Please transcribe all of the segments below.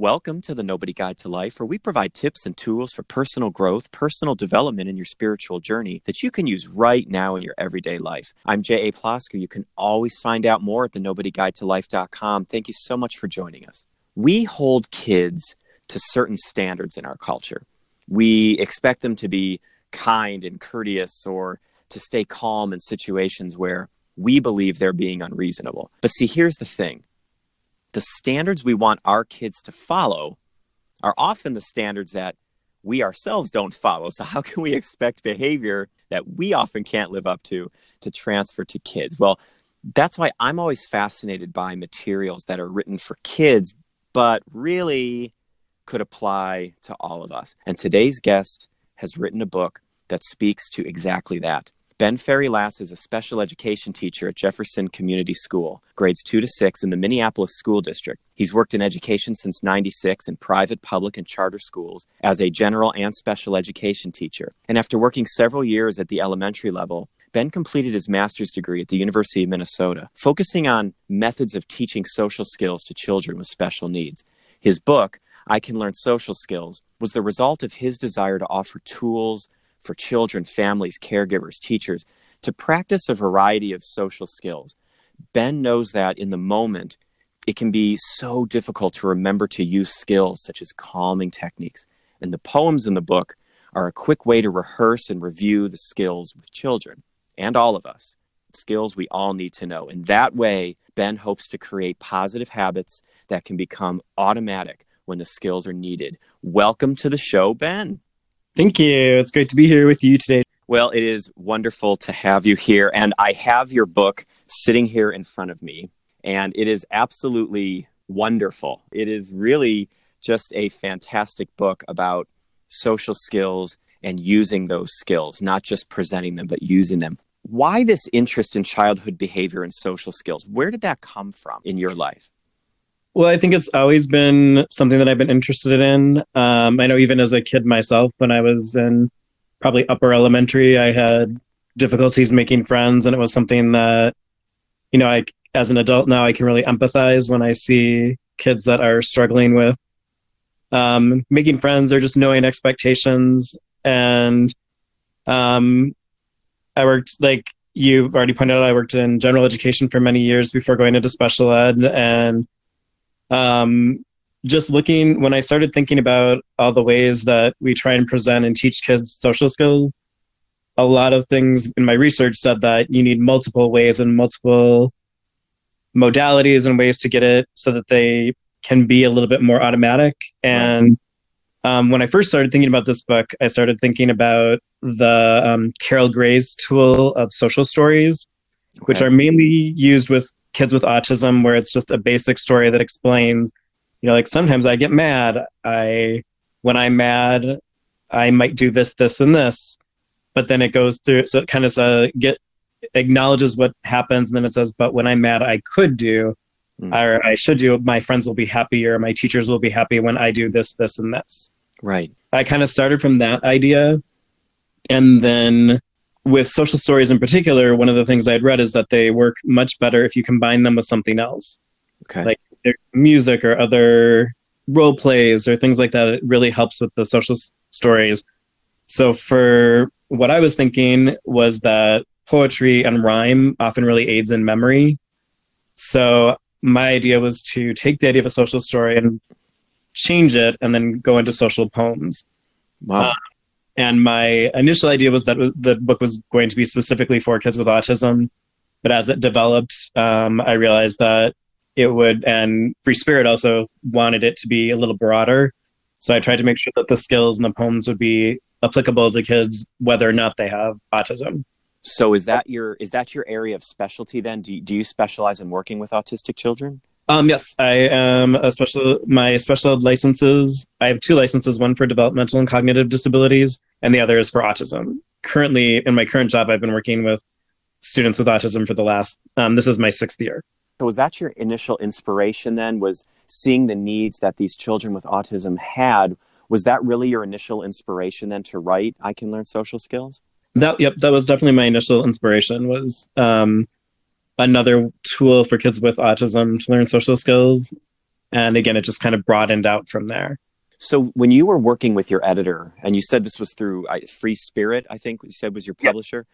Welcome to the Nobody Guide to Life, where we provide tips and tools for personal growth, personal development in your spiritual journey that you can use right now in your everyday life. I'm J.A. Plosker. You can always find out more at the nobodyguidetolife.com. Thank you so much for joining us. We hold kids to certain standards in our culture. We expect them to be kind and courteous or to stay calm in situations where we believe they're being unreasonable. But see, here's the thing the standards we want our kids to follow are often the standards that we ourselves don't follow. So, how can we expect behavior that we often can't live up to to transfer to kids? Well, that's why I'm always fascinated by materials that are written for kids, but really could apply to all of us. And today's guest has written a book that speaks to exactly that. Ben Farrey-Latz is a special education teacher at Jefferson Community School, grades 2 to 6 in the Minneapolis School District. He's worked in education since 96 in private, public, and charter schools as a general and special education teacher. And after working several years at the elementary level, Ben completed his master's degree at the University of Minnesota, focusing on methods of teaching social skills to children with special needs. His book, I Can Learn Social Skills, was the result of his desire to offer tools, for children, families, caregivers, teachers to practice a variety of social skills. Ben knows that in the moment, it can be so difficult to remember to use skills such as calming techniques. And the poems in the book are a quick way to rehearse and review the skills with children and all of us, skills we all need to know. In that way, Ben hopes to create positive habits that can become automatic when the skills are needed. Welcome to the show, Ben. Thank you. It's great to be here with you today. Well, it is wonderful to have you here. And I have your book sitting here in front of me, and it is absolutely wonderful. It is really just a fantastic book about social skills and using those skills, not just presenting them, but using them. Why this interest in childhood behavior and social skills? Where did that come from in your life? Well, I think it's always been something that I've been interested in. Um, I know even as a kid myself, when I was in probably upper elementary, I had difficulties making friends, and it was something that, you know, I as an adult now I can really empathize when I see kids that are struggling with um, making friends or just knowing expectations. And um, I worked like you've already pointed out, I worked in general education for many years before going into special ed, and um, just looking when I started thinking about all the ways that we try and present and teach kids social skills, a lot of things in my research said that you need multiple ways and multiple modalities and ways to get it so that they can be a little bit more automatic. And um, when I first started thinking about this book, I started thinking about the um, Carol Gray's tool of social stories, okay. which are mainly used with kids with autism where it's just a basic story that explains you know like sometimes i get mad. I when i'm mad i might do this this and this but then it goes through so it kind of uh, get acknowledges what happens and then it says but when i'm mad i could do mm. or i should do my friends will be happier, my teachers will be happy when i do this this and this. Right. I kind of started from that idea and then with social stories in particular, one of the things I'd read is that they work much better if you combine them with something else. Okay. Like music or other role plays or things like that. It really helps with the social s- stories. So for what I was thinking was that poetry and rhyme often really aids in memory. So my idea was to take the idea of a social story and change it and then go into social poems. Wow. Uh, and my initial idea was that the book was going to be specifically for kids with autism. But as it developed, um, I realized that it would, and Free Spirit also wanted it to be a little broader. So I tried to make sure that the skills and the poems would be applicable to kids whether or not they have autism. So is that your is that your area of specialty then? Do you, do you specialize in working with autistic children? Um, yes, I am a special. My special ed licenses. I have two licenses: one for developmental and cognitive disabilities, and the other is for autism. Currently, in my current job, I've been working with students with autism for the last. Um, this is my sixth year. So, was that your initial inspiration? Then was seeing the needs that these children with autism had. Was that really your initial inspiration then to write? I can learn social skills. That yep, that was definitely my initial inspiration. Was um, another tool for kids with autism to learn social skills. and again, it just kind of broadened out from there. So when you were working with your editor, and you said this was through Free Spirit, I think you said was your publisher.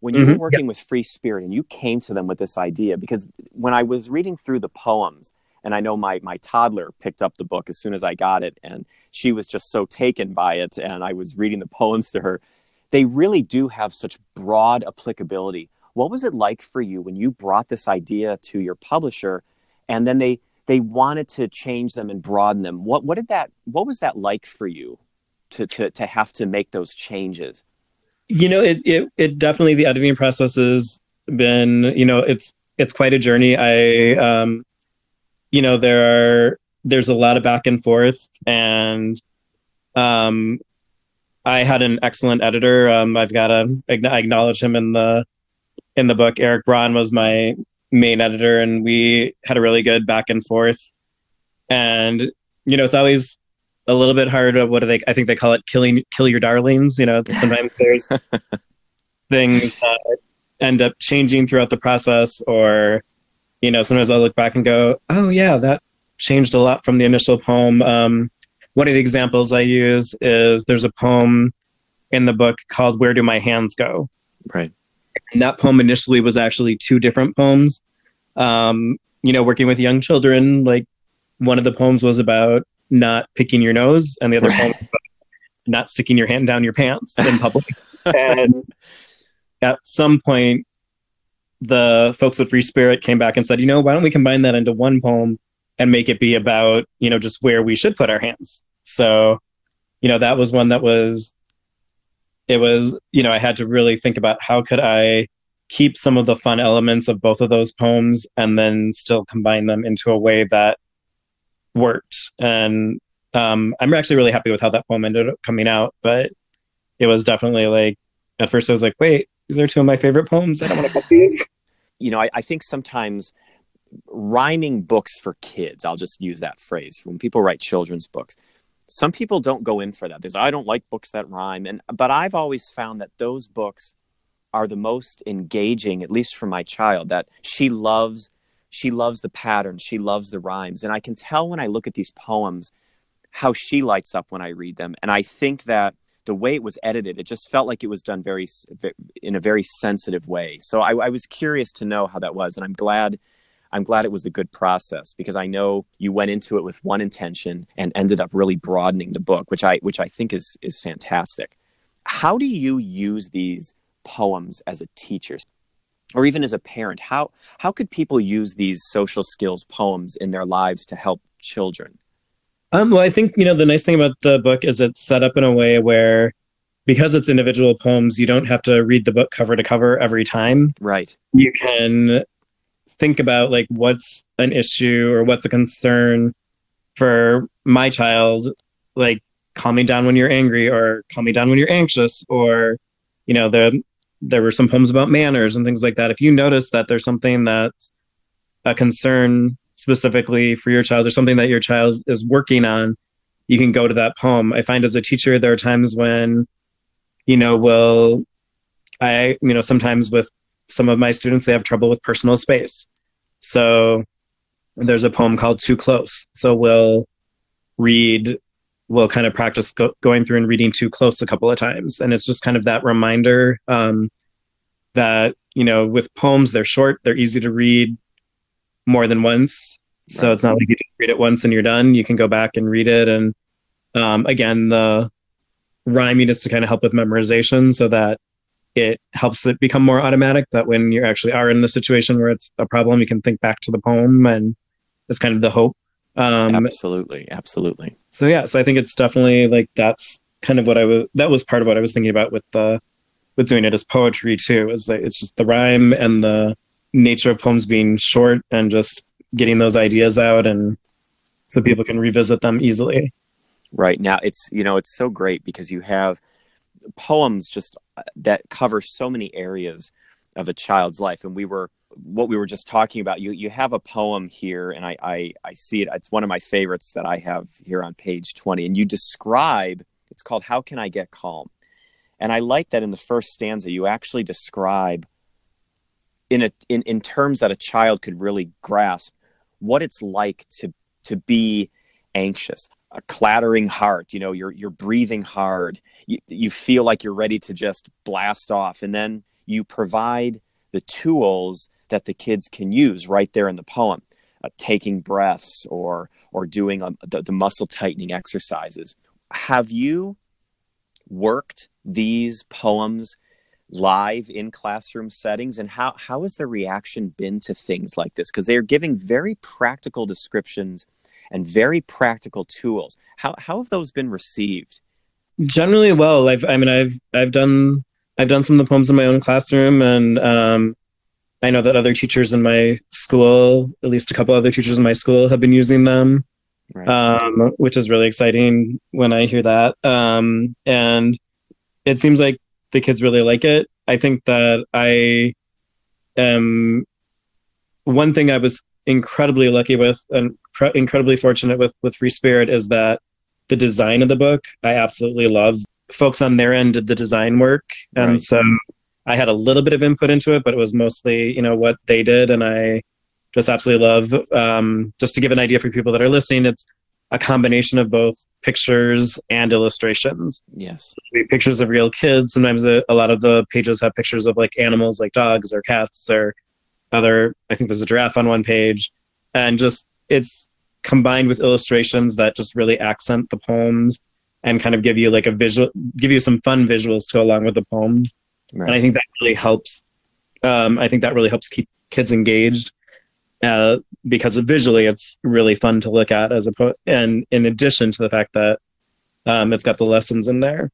When you mm-hmm. were working with Free Spirit and you came to them with this idea, because when I was reading through the poems, and I know my my toddler picked up the book as soon as I got it, and she was just so taken by it, and I was reading the poems to her. They really do have such broad applicability. What was it like for you when you brought this idea to your publisher, and then they they wanted to change them and broaden them? What what did that what was that like for you to to to have to make those changes? you know it, it it definitely the editing process has been you know it's it's quite a journey i um you know there are there's a lot of back and forth and um i had an excellent editor um i've got to acknowledge him in the in the book eric braun was my main editor and we had a really good back and forth and you know it's always a little bit hard. What do they? I think they call it killing kill your darlings. You know, sometimes there's things that end up changing throughout the process, or you know, sometimes I'll look back and go, oh yeah, that changed a lot from the initial poem. Um, one of the examples I use is there's a poem in the book called "Where Do My Hands Go?" Right. And that poem initially was actually two different poems. Um, you know, working with young children, like one of the poems was about not picking your nose, and the other poem is not sticking your hand down your pants in public. and at some point, the folks at Free Spirit came back and said, you know, why don't we combine that into one poem and make it be about, you know, just where we should put our hands. So, you know, that was one that was, it was, you know, I had to really think about how could I keep some of the fun elements of both of those poems and then still combine them into a way that worked. And um, I'm actually really happy with how that poem ended up coming out. But it was definitely like, at first I was like, wait, these are two of my favorite poems. I don't want to cut these. You know, I, I think sometimes rhyming books for kids, I'll just use that phrase, when people write children's books, some people don't go in for that. There's, I don't like books that rhyme. And, but I've always found that those books are the most engaging, at least for my child, that she loves she loves the patterns, she loves the rhymes. And I can tell when I look at these poems how she lights up when I read them. And I think that the way it was edited, it just felt like it was done very in a very sensitive way. So I, I was curious to know how that was, and I'm glad. I'm glad it was a good process because I know you went into it with one intention and ended up really broadening the book, which I which I think is is fantastic. How do you use these poems as a teacher? or even as a parent how how could people use these social skills poems in their lives to help children um, well i think you know the nice thing about the book is it's set up in a way where because it's individual poems you don't have to read the book cover to cover every time right you can think about like what's an issue or what's a concern for my child like calm me down when you're angry or calm me down when you're anxious or you know the there were some poems about manners and things like that. If you notice that there's something that's a concern specifically for your child or something that your child is working on, you can go to that poem. I find as a teacher, there are times when, you know, will I, you know, sometimes with some of my students, they have trouble with personal space. So there's a poem called Too Close. So we'll read we'll kind of practice go- going through and reading too close a couple of times and it's just kind of that reminder um, that you know with poems they're short they're easy to read more than once so right. it's not like you just read it once and you're done you can go back and read it and um, again the rhyming is to kind of help with memorization so that it helps it become more automatic that when you actually are in the situation where it's a problem you can think back to the poem and that's kind of the hope um, absolutely, absolutely. So yeah, so I think it's definitely like that's kind of what I was. That was part of what I was thinking about with the with doing it as poetry too. Is that it's just the rhyme and the nature of poems being short and just getting those ideas out and so people can revisit them easily. Right now, it's you know it's so great because you have poems just uh, that cover so many areas of a child's life, and we were what we were just talking about. You you have a poem here, and I, I I see it. It's one of my favorites that I have here on page twenty. And you describe. It's called "How Can I Get Calm," and I like that in the first stanza you actually describe in a in in terms that a child could really grasp what it's like to to be anxious a clattering heart you know you're you're breathing hard. You, you feel like you're ready to just blast off. And then you provide the tools that the kids can use right there in the poem uh, taking breaths or or doing um, the, the muscle tightening exercises. Have you worked these poems live in classroom settings? And how how has the reaction been to things like this? Because they're giving very practical descriptions and very practical tools how how have those been received generally well i've i mean i've i've done i've done some of the poems in my own classroom and um i know that other teachers in my school at least a couple other teachers in my school have been using them right. um which is really exciting when i hear that um and it seems like the kids really like it. I think that I am one thing I was incredibly lucky with and pre- incredibly fortunate with with Free Spirit is that the design of the book I absolutely love. Folks on their end did the design work, and right. so I had a little bit of input into it, but it was mostly you know what they did, and I just absolutely love. Um, just to give an idea for people that are listening, it's a combination of both pictures and illustrations. Yes. Pictures of real kids. Sometimes a, a, lot of the pages have pictures of like animals like dogs or cats or other, I think there's a giraffe on one page. And just it's combined with illustrations that just really accent the poems and kind of give you like a visual, give you some fun visuals to along with the poems. Right. And I think that really helps. Um, I think that really helps keep kids engaged uh, because visually it's really fun to look at as a po- and in addition to the fact that um, it's got the lessons in there.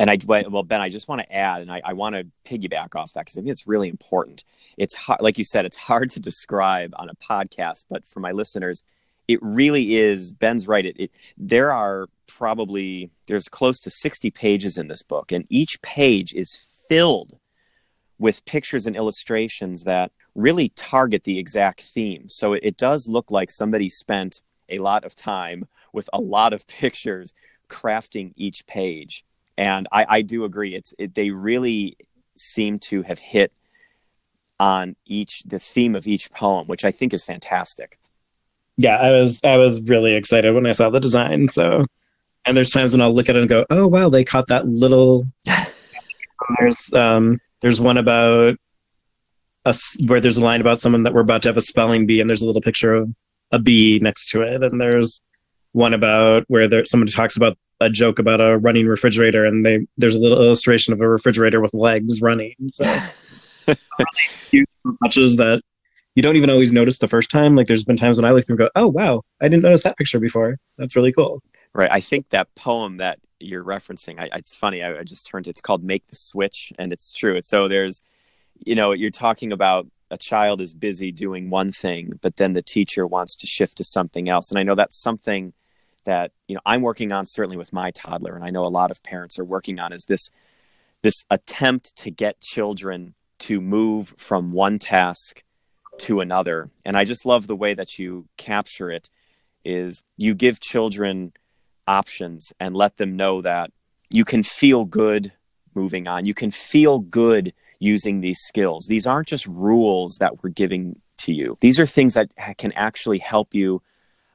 And I well, Ben, I just want to add, and I, I want to piggyback off that because I think it's really important. It's hard, like you said, it's hard to describe on a podcast, but for my listeners, it really is. Ben's right. It, it there are probably there's close to sixty pages in this book, and each page is filled with pictures and illustrations that really target the exact theme. So it, it does look like somebody spent a lot of time with a lot of pictures crafting each page. And I, I do agree. It's it, they really seem to have hit on each the theme of each poem, which I think is fantastic. Yeah, I was I was really excited when I saw the design. So, and there's times when I'll look at it and go, "Oh wow, they caught that little." there's um there's one about a, where there's a line about someone that we're about to have a spelling bee, and there's a little picture of a bee next to it. And there's one about where there someone talks about a joke about a running refrigerator, and they there's a little illustration of a refrigerator with legs running. So touches that you don't even always notice the first time. Like there's been times when I look through and go, "Oh wow, I didn't notice that picture before. That's really cool." Right. I think that poem that you're referencing, I, it's funny. I, I just turned. It's called "Make the Switch," and it's true. It's, so there's you know, you're talking about a child is busy doing one thing, but then the teacher wants to shift to something else. And I know that's something that, you know, I'm working on certainly with my toddler, and I know a lot of parents are working on is this this attempt to get children to move from one task to another. And I just love the way that you capture it is you give children options and let them know that you can feel good moving on. You can feel good using these skills. These aren't just rules that we're giving to you. These are things that can actually help you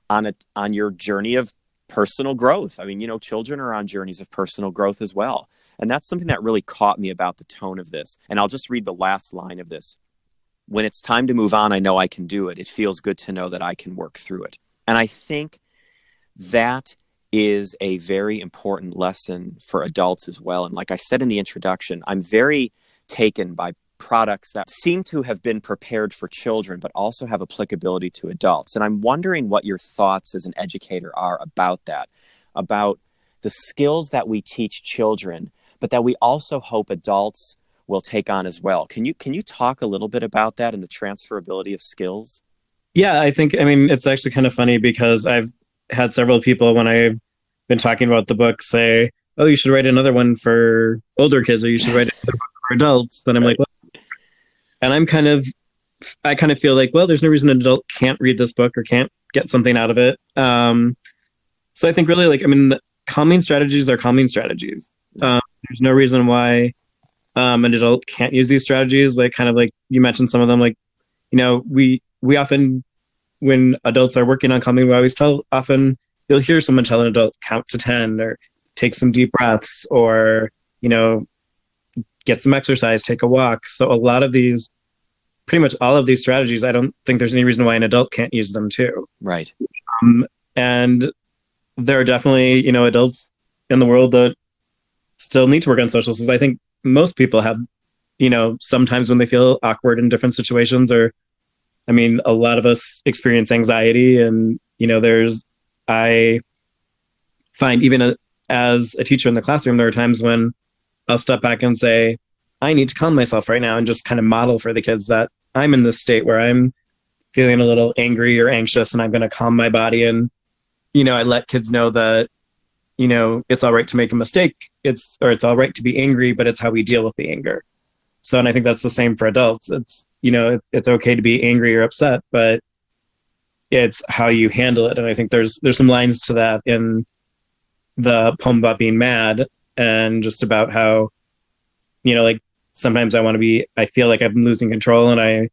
on a on your journey of personal growth. I mean, you know, children are on journeys of personal growth as well. And that's something that really caught me about the tone of this. And I'll just read the last line of this. When it's time to move on, I know I can do it. It feels good to know that I can work through it. And I think that is a very important lesson for adults as well. And like I said in the introduction, I'm very taken by products that seem to have been prepared for children but also have applicability to adults. And I'm wondering what your thoughts as an educator are about that, about the skills that we teach children, but that we also hope adults will take on as well. Can you can you talk a little bit about that and the transferability of skills? Yeah, I think I mean it's actually kind of funny because I've had several people when I've been talking about the book say, "Oh, you should write another one for older kids, or you should write another for adults, then I'm right. like, well, and I'm kind of, I kind of feel like, well, there's no reason an adult can't read this book or can't get something out of it. Um, so I think really like, I mean, calming strategies are calming strategies. Um, there's no reason why um, an adult can't use these strategies. Like kind of like you mentioned some of them, like, you know, we, we often when adults are working on calming, we always tell often you'll hear someone tell an adult count to 10 or take some deep breaths or, you know, get some exercise, take a walk. So a lot of these, pretty much all of these strategies, I don't think there's any reason why an adult can't use them too. Right. Um, and there are definitely, you know, adults in the world that still need to work on social skills. I think most people have, you know, sometimes when they feel awkward in different situations or I mean, a lot of us experience anxiety and, you know, there's I find even a, as a teacher in the classroom, there are times when I'll step back and say, I need to calm myself right now and just kind of model for the kids that I'm in this state where I'm feeling a little angry or anxious and I'm going to calm my body. And, you know, I let kids know that, you know, it's all right to make a mistake. It's, or it's all right to be angry, but it's how we deal with the anger. So, and I think that's the same for adults. It's, you know, it's okay to be angry or upset, but it's how you handle it. And I think there's, there's some lines to that in the poem about being mad and just about how, you know, like sometimes I want to be, I feel like I'm losing control and I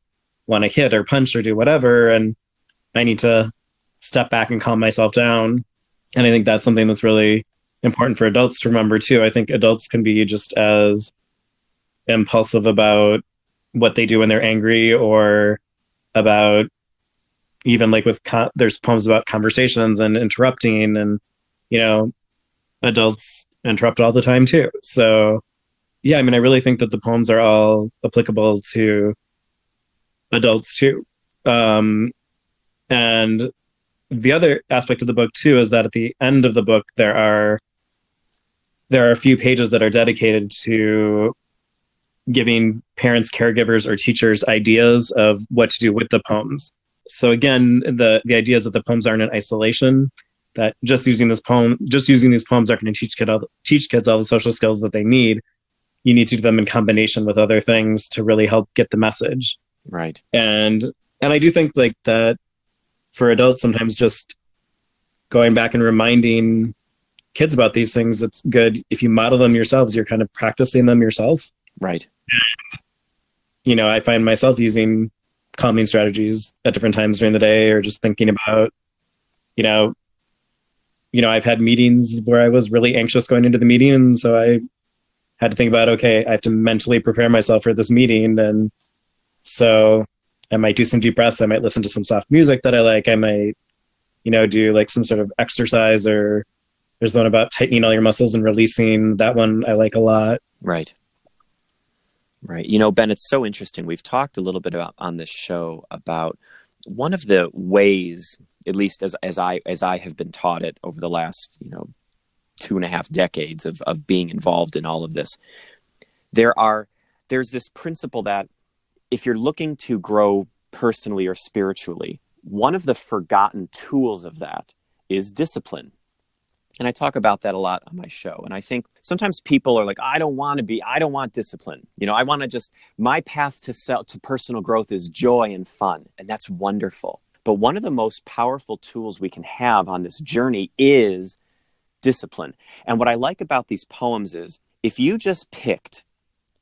want to hit or punch or do whatever. And I need to step back and calm myself down. And I think that's something that's really important for adults to remember too. I think adults can be just as impulsive about what they do when they're angry or about even like with con- there's poems about conversations and interrupting and you know adults interrupt all the time too. So yeah, I mean, I really think that the poems are all applicable to adults too. Um, and the other aspect of the book too is that at the end of the book there are there are a few pages that are dedicated to giving parents, caregivers, or teachers ideas of what to do with the poems. So again, the the idea is that the poems aren't in isolation that just using this poem, just using these poems aren't going to teach kid all, teach kids all the social skills that they need. You need to do them in combination with other things to really help get the message. Right. And and I do think like that for adults sometimes just going back and reminding kids about these things it's good if you model them yourselves you're kind of practicing them yourself right you know i find myself using calming strategies at different times during the day or just thinking about you know you know, I've had meetings where I was really anxious going into the meeting, and so I had to think about, okay, I have to mentally prepare myself for this meeting, and so I might do some deep breaths. I might listen to some soft music that I like. I might, you know, do like some sort of exercise, or there's the one about tightening all your muscles and releasing. That one I like a lot. Right. Right. You know, Ben, it's so interesting. We've talked a little bit about on this show about one of the ways at least as as I as I have been taught it over the last you know two and a half decades of of being involved in all of this. There are there's this principle that if you're looking to grow personally or spiritually, one of the forgotten tools of that is discipline. And I talk about that a lot on my show. And I think sometimes people are like, I don't want to be, I don't want discipline. You know, I want to just, my path to sell, to personal growth is joy and fun. And that's wonderful. But one of the most powerful tools we can have on this journey is discipline. And what I like about these poems is if you just picked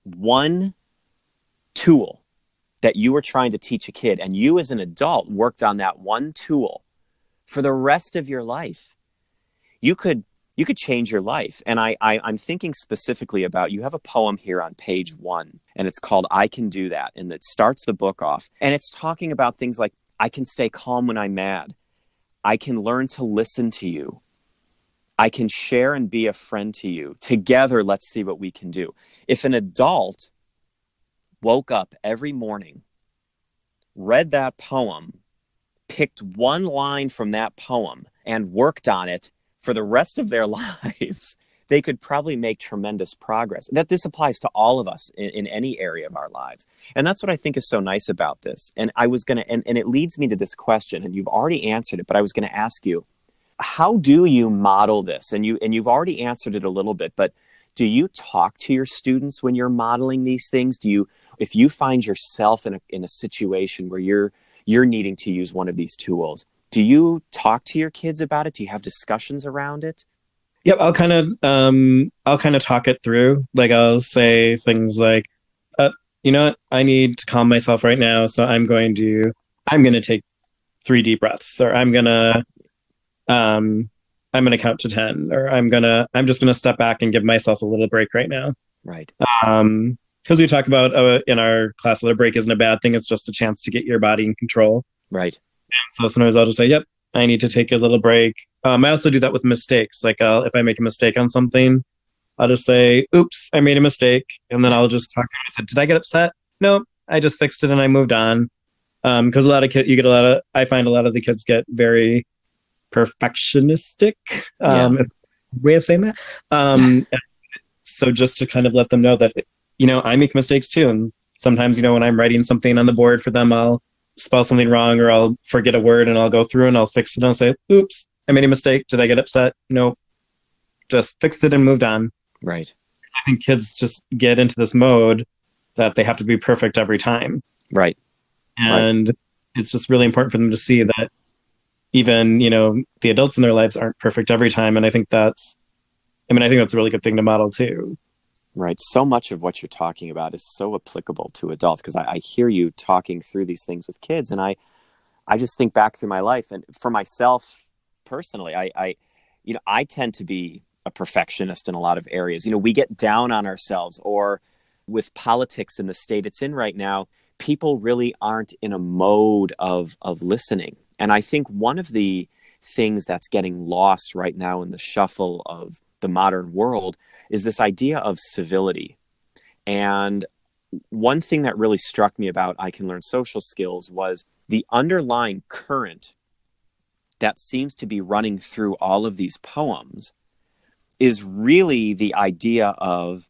one tool that you were trying to teach a kid and you as an adult worked on that one tool for the rest of your life, you could you could change your life. And I, I am thinking specifically about you have a poem here on page one, and it's called I Can Do That. And it starts the book off. And it's talking about things like I can stay calm when I'm mad. I can learn to listen to you. I can share and be a friend to you. Together, let's see what we can do. If an adult woke up every morning, read that poem, picked one line from that poem, and worked on it for the rest of their lives, they could probably make tremendous progress. That this applies to all of us in, in any area of our lives. And that's what I think is so nice about this. And I was going to, and, and it leads me to this question, and you've already answered it, but I was going to ask you, how do you model this? And you, and you've already answered it a little bit, but do you talk to your students when you're modeling these things? Do you, if you find yourself in a, in a situation where you're, you're needing to use one of these tools, do you talk to your kids about it? Do you have discussions around it? Yep, I'll kind of um I'll kind of talk it through. Like I'll say things like, uh, you know what, I need to calm myself right now, so I'm going to I'm going to take three deep breaths, or I'm gonna um, I'm gonna count to ten, or I'm gonna I'm just gonna step back and give myself a little break right now. Right. Um, because we talk about uh, in our class that a break isn't a bad thing; it's just a chance to get your body in control. Right. So sometimes I'll just say, "Yep, I need to take a little break." Um, I also do that with mistakes. Like, uh, if I make a mistake on something, I'll just say, "Oops, I made a mistake," and then I'll just talk to him. I said, "Did I get upset? No, I just fixed it and I moved on." Because um, a lot of kids, you get a lot of. I find a lot of the kids get very perfectionistic. Um, Yeah. Way of saying that. Um, so just to kind of let them know that you know I make mistakes too, and sometimes you know when I'm writing something on the board for them, I'll spell something wrong or I'll forget a word and I'll go through and I'll fix it and I'll say, "Oops, I made a mistake. Did I get upset? No, just fixed it and moved on." Right. I think kids just get into this mode that they have to be perfect every time. Right. And it's just really important for them to see that even, you know, the adults in their lives aren't perfect every time. And I think that's, I mean, I think that's a really good thing to model too. Right. So much of what you're talking about is so applicable to adults because I, I hear you talking through these things with kids, and I, I just think back through my life, and for myself personally, I, I, you know, I tend to be a perfectionist in a lot of areas. You know, we get down on ourselves, or with politics in the state it's in right now, people really aren't in a mode of of listening. And I think one of the things that's getting lost right now in the shuffle of the modern world is this idea of civility. And one thing that really struck me about I Can Learn Social Skills was the underlying current that seems to be running through all of these poems is really the idea of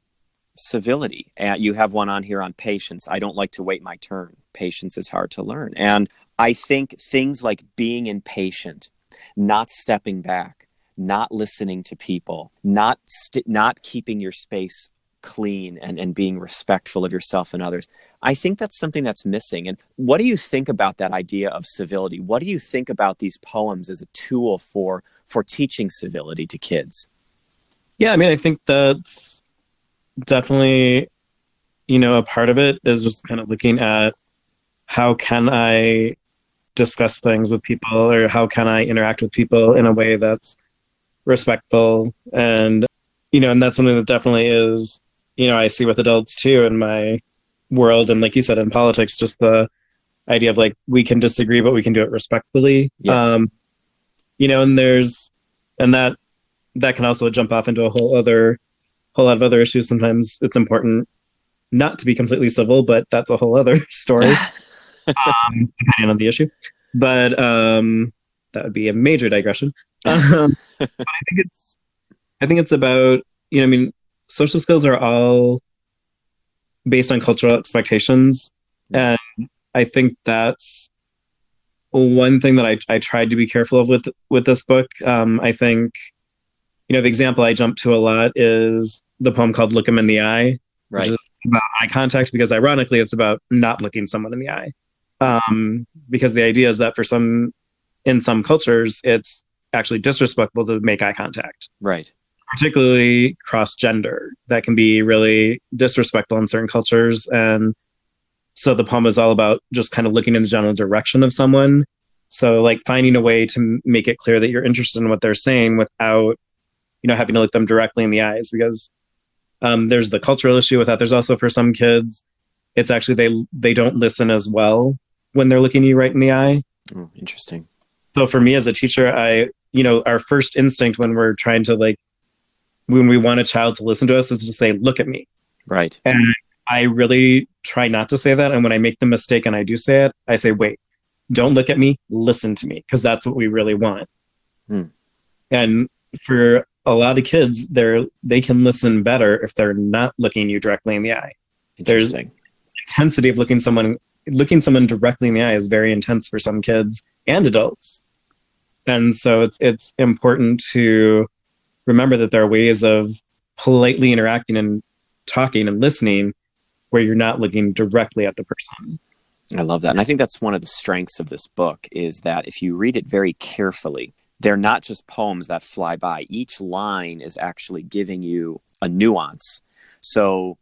civility. And you have one on here on patience. I don't like to wait my turn. Patience is hard to learn. And I think things like being impatient, not stepping back, not listening to people, not st- not keeping your space clean and, and being respectful of yourself and others. I think that's something that's missing. And what do you think about that idea of civility? What do you think about these poems as a tool for for teaching civility to kids? Yeah, I mean, I think that's definitely, you know, a part of it is just kind of looking at how can I discuss things with people or how can I interact with people in a way that's respectful and you know and that's something that definitely is you know I see with adults too in my world and like you said in politics just the idea of like we can disagree but we can do it respectfully Yes. um you know and there's and that that can also jump off into a whole other whole lot of other issues sometimes it's important not to be completely civil but that's a whole other story um, depending on the issue. But um, that would be a major digression. Um, I think it's, I think it's about you know, I mean, social skills are all based on cultural expectations, and I think that's one thing that I I tried to be careful of with with this book. Um, I think, you know, the example I jump to a lot is the poem called "Look 'Em in the Eye." Right. which is about eye contact because ironically it's about not looking someone in the eye um, because the idea is that for some in some cultures it's actually disrespectful to make eye contact. Right. particularly cross gender that can be really disrespectful in certain cultures. And so the poem is all about just kind of looking in the general direction of someone. So like finding a way to make it clear that you're interested in what they're saying without you know having to look them directly in the eyes because um, there's the cultural issue with that. There's also for some kids it's actually they they don't listen as well when they're looking you right in the eye. Oh, interesting. So for me as a teacher i you know our first instinct when we're trying to like when we want a child to listen to us is to say look at me Right. and i really try not to say that and when i make the mistake and i do say it i say wait don't look at me listen to me because that's what we really want Hmm. and for a lot of kids they're they can listen better if they're not looking you directly in the eye There's- Interesting. intensity of looking someone looking someone directly in the eye is very intense for some kids and adults and so it's it's important to remember that there are ways of politely interacting and talking and listening where you're not looking directly at the person I love that. And I think that's one of the strengths of this book is that if you read it very carefully, they're not just poems that fly by. Each line is actually giving you a nuance. So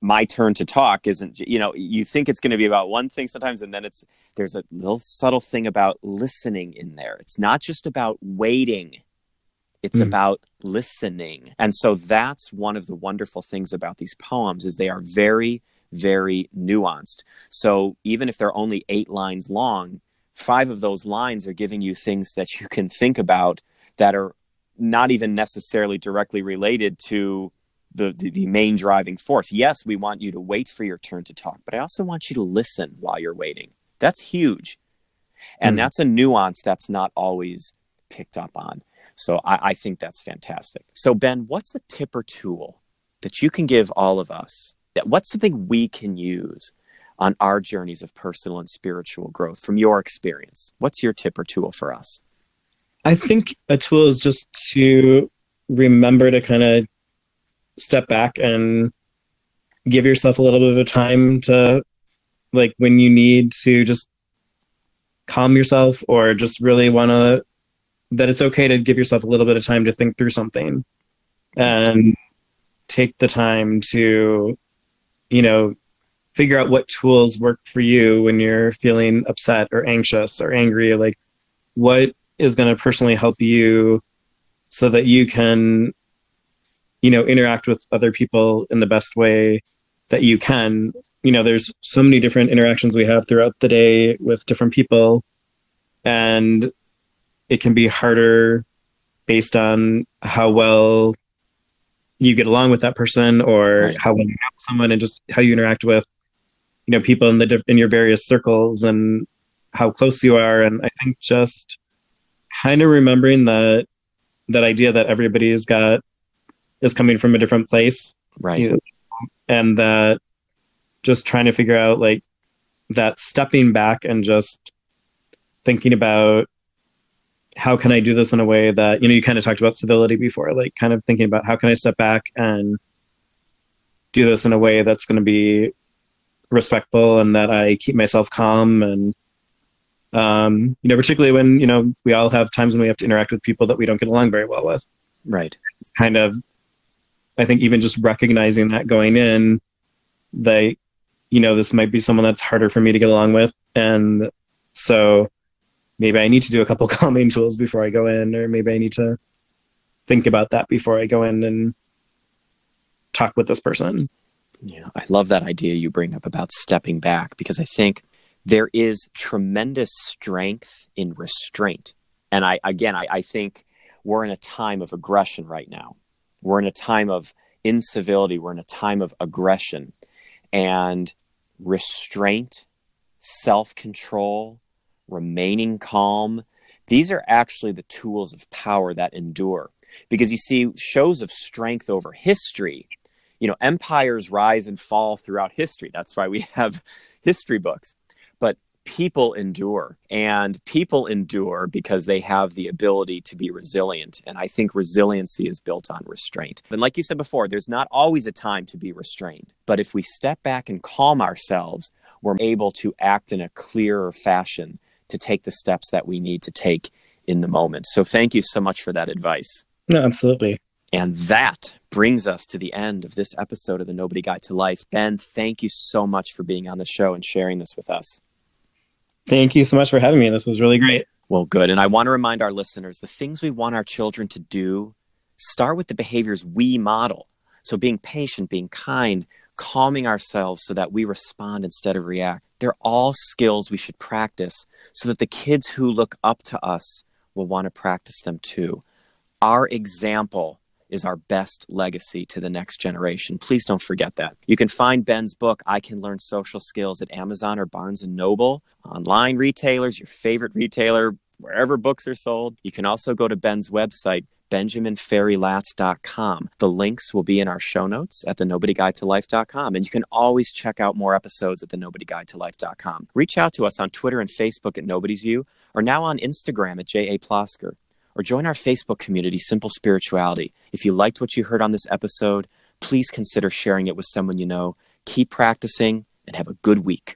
my turn to talk isn't you know you think it's going to be about one thing sometimes and then it's there's a little subtle thing about listening in there. It's not just about waiting. It's mm. about listening. And so that's one of the wonderful things about these poems is they are very very nuanced. So even if they're only 8 lines long five of those lines are giving you things that you can think about that are not even necessarily directly related to the, the, the main driving force. Yes, we want you to wait for your turn to talk, but I also want you to listen while you're waiting. That's huge. And mm. that's a nuance that's not always picked up on. So I, I think that's fantastic. So, Ben, what's a tip or tool that you can give all of us? That what's something we can use on our journeys of personal and spiritual growth from your experience? What's your tip or tool for us? I think a tool is just to remember to kind of step back and give yourself a little bit of time to like when you need to just calm yourself or just really want to that it's okay to give yourself a little bit of time to think through something and take the time to you know figure out what tools work for you when you're feeling upset or anxious or angry. Like what is going to personally help you so that you can you know interact with other people in the best way that you can you know there's so many different interactions we have throughout the day with different people and it can be harder based on how well you get along with that person or right. how well you know someone and just how you interact with you know people in the in your various circles and how close you are and i think just kind of remembering that that idea that everybody's got is coming from a different place. Right. You know, and that just trying to figure out like that stepping back and just thinking about how can I do this in a way that you know you kind of talked about civility before like kind of thinking about how can I step back and do this in a way that's going to be respectful and that I keep myself calm and um you know particularly when you know we all have times when we have to interact with people that we don't get along very well with. Right. It's kind of I think even just recognizing that going in, that you know this might be someone that's harder for me to get along with, and so maybe I need to do a couple calming tools before I go in, or maybe I need to think about that before I go in and talk with this person. Yeah, I love that idea you bring up about stepping back because I think there is tremendous strength in restraint. And I again I, I think we're in a time of aggression right now we're in a time of incivility, we're in a time of aggression and restraint, self control, remaining calm. These are actually the tools of power that endure. Because you see, shows of strength over history, you know, empires rise and fall throughout history. That's why we have history books people endure and people endure because they have the ability to be resilient and i think resiliency is built on restraint and like you said before there's not always a time to be restrained but if we step back and calm ourselves we're able to act in a clearer fashion to take the steps that we need to take in the moment so thank you so much for that advice no absolutely and that brings us to the end of this episode of the Nobody Guide to Life. Ben, thank you so much for being on the show and sharing this with us. Thank you so much for having me. This was really great. Well, good. And I want to remind our listeners the things we want our children to do start with the behaviors we model. So being patient, being kind, calming ourselves so that we respond instead of react. They're all skills we should practice so that the kids who look up to us will want to practice them too. Our example is our best legacy to the next generation. Please don't forget that. You can find Ben's book, I Can Learn Social Skills, at Amazon or Barnes and Noble, online retailers, your favorite retailer, wherever books are sold. You can also go to Ben's website, benjaminfarreylatz.com. The links will be in our show notes at the nobodyguidetolife.com. And you can always check out more episodes at the nobodyguidetolife.com. Reach out to us on Twitter and Facebook at Nobody's View or now on Instagram at J.A. Plosker or join our Facebook community, Simple Spirituality. If you liked what you heard on this episode, please consider sharing it with someone you know. Keep practicing and have a good week.